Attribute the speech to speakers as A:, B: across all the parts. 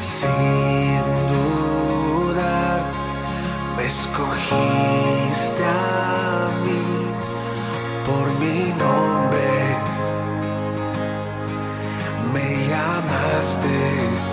A: sin dudar, me escogiste a mí por mi nombre, me llamaste.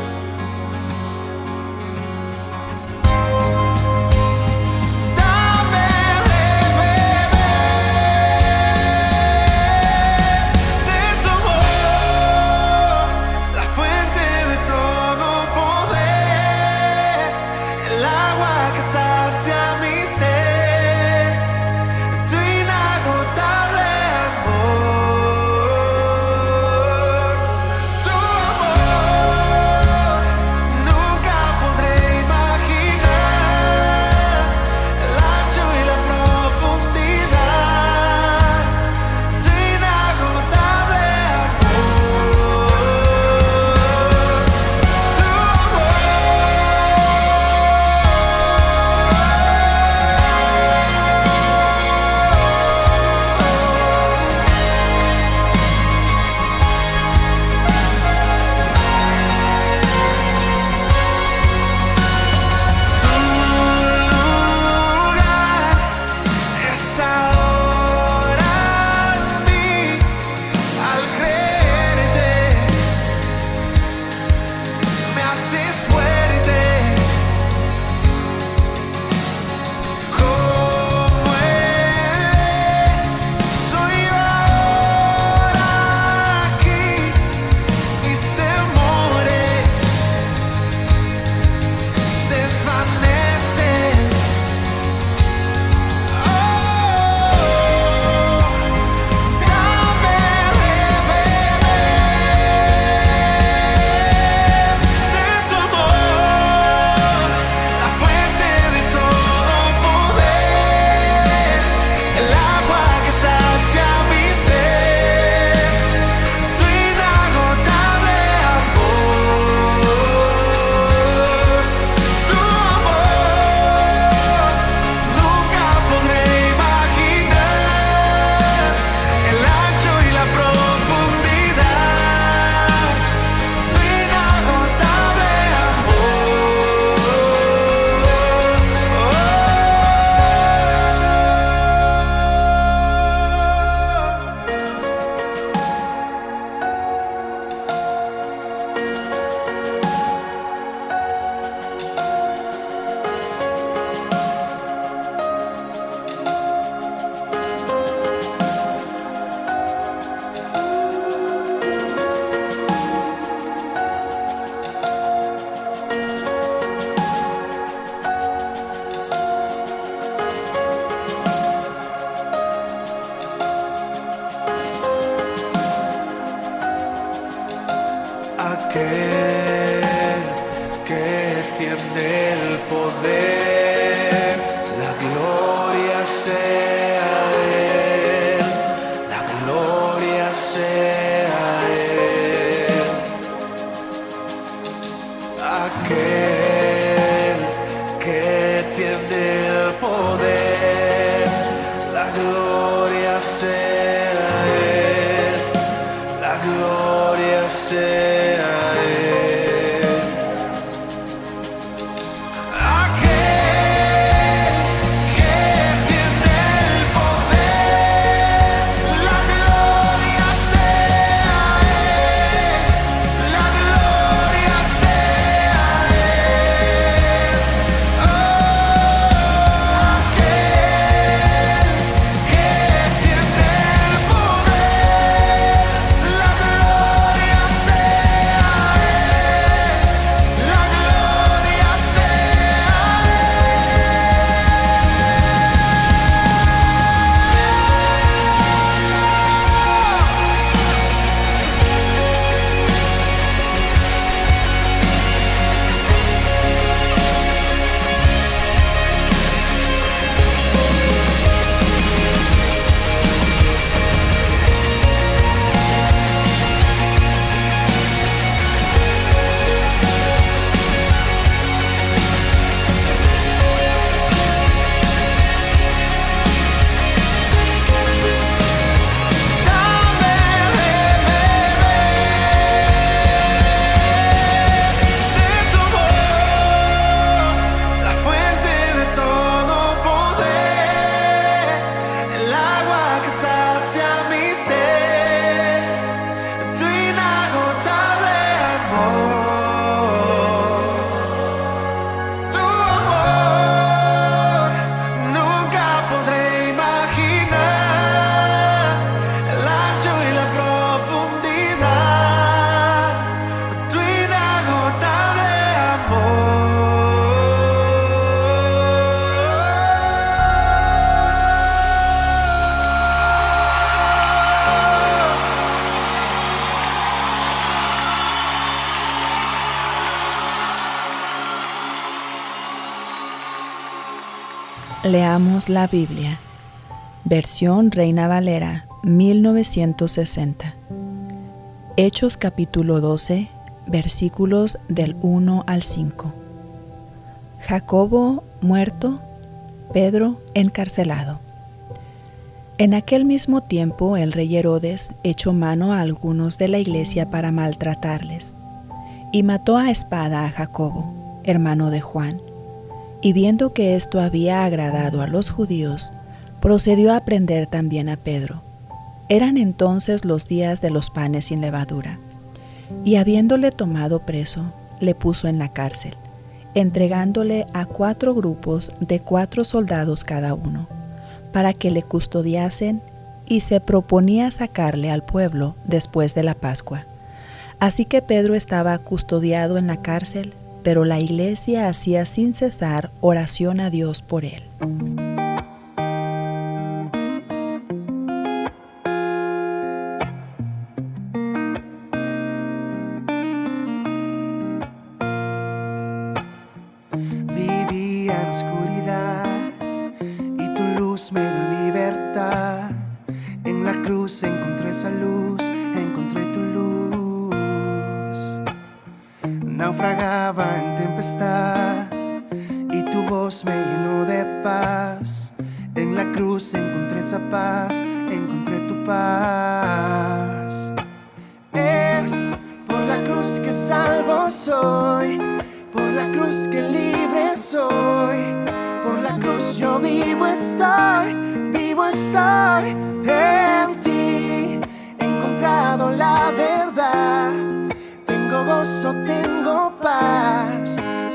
A: care said
B: Leamos la Biblia. Versión Reina Valera 1960. Hechos capítulo 12, versículos del 1 al 5. Jacobo muerto, Pedro encarcelado. En aquel mismo tiempo el rey Herodes echó mano a algunos de la iglesia para maltratarles, y mató a espada a Jacobo, hermano de Juan, y viendo que esto había agradado a los judíos, procedió a prender también a Pedro. Eran entonces los días de los panes sin levadura, y habiéndole tomado preso, le puso en la cárcel, entregándole a cuatro grupos de cuatro soldados cada uno para que le custodiasen y se proponía sacarle al pueblo después de la Pascua. Así que Pedro estaba custodiado en la cárcel, pero la iglesia hacía sin cesar oración a Dios por él.
C: me dio libertad. En la cruz encontré esa luz, encontré tu Naufragaba en tempestad y tu voz me llenó de paz. En la cruz encontré esa paz, encontré tu paz. Es por la cruz que salvo soy, por la cruz que libre soy por la cruz yo vivo estoy, vivo estoy en ti. He encontrado la verdad. Tengo gozo, tengo.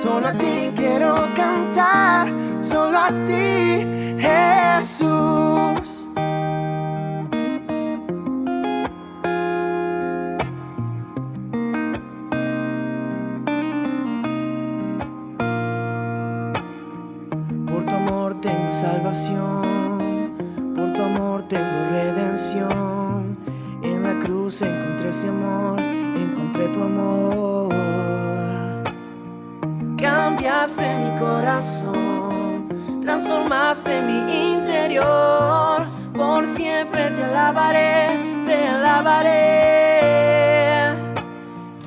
C: Solo a ti quiero cantar, solo a ti, Jesús. por tu amor tengo redención. En la cruz encontré ese amor, encontré tu amor. Mi corazón, transformaste mi interior. Por siempre te alabaré, te alabaré.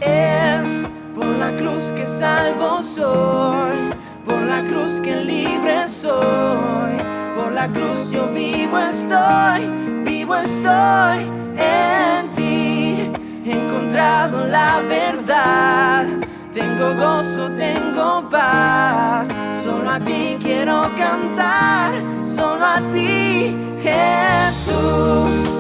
C: Es por la cruz que salvo soy, por la cruz que libre soy por la cruz yo vivo estoy, vivo estoy en ti. He encontrado la verdad. Tengo gozo, tengo paz. Solo a ti quiero cantar. Solo a ti, Jesús.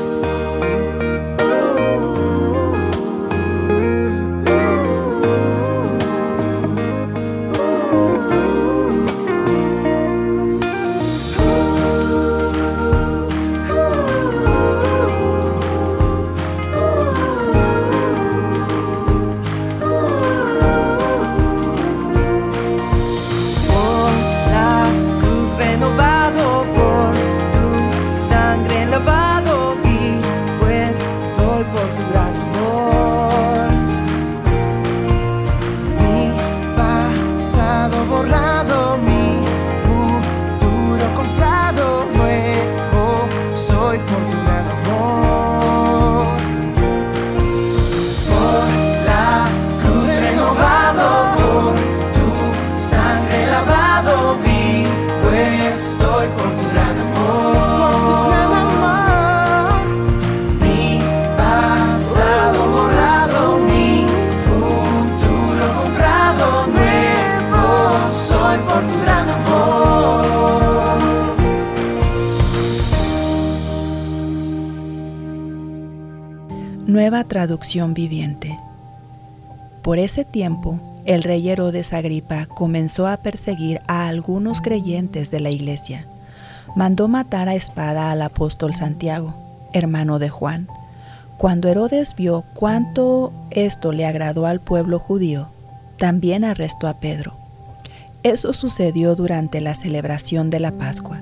B: Traducción viviente. Por ese tiempo, el rey Herodes Agripa comenzó a perseguir a algunos creyentes de la iglesia. Mandó matar a espada al apóstol Santiago, hermano de Juan. Cuando Herodes vio cuánto esto le agradó al pueblo judío, también arrestó a Pedro. Eso sucedió durante la celebración de la Pascua.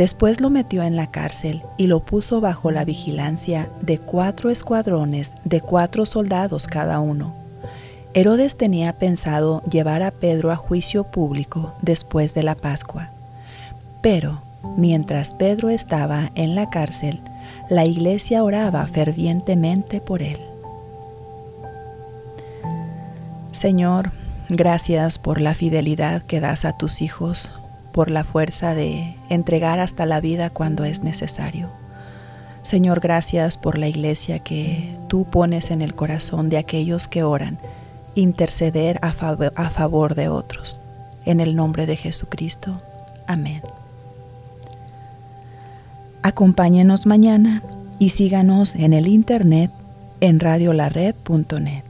B: Después lo metió en la cárcel y lo puso bajo la vigilancia de cuatro escuadrones de cuatro soldados cada uno. Herodes tenía pensado llevar a Pedro a juicio público después de la Pascua. Pero, mientras Pedro estaba en la cárcel, la iglesia oraba fervientemente por él. Señor, gracias por la fidelidad que das a tus hijos, por la fuerza de entregar hasta la vida cuando es necesario. Señor, gracias por la iglesia que tú pones en el corazón de aquellos que oran, interceder a, favor de otros. En el nombre de Jesucristo. Amén. Acompáñenos mañana y síganos en el internet en radiolared.net.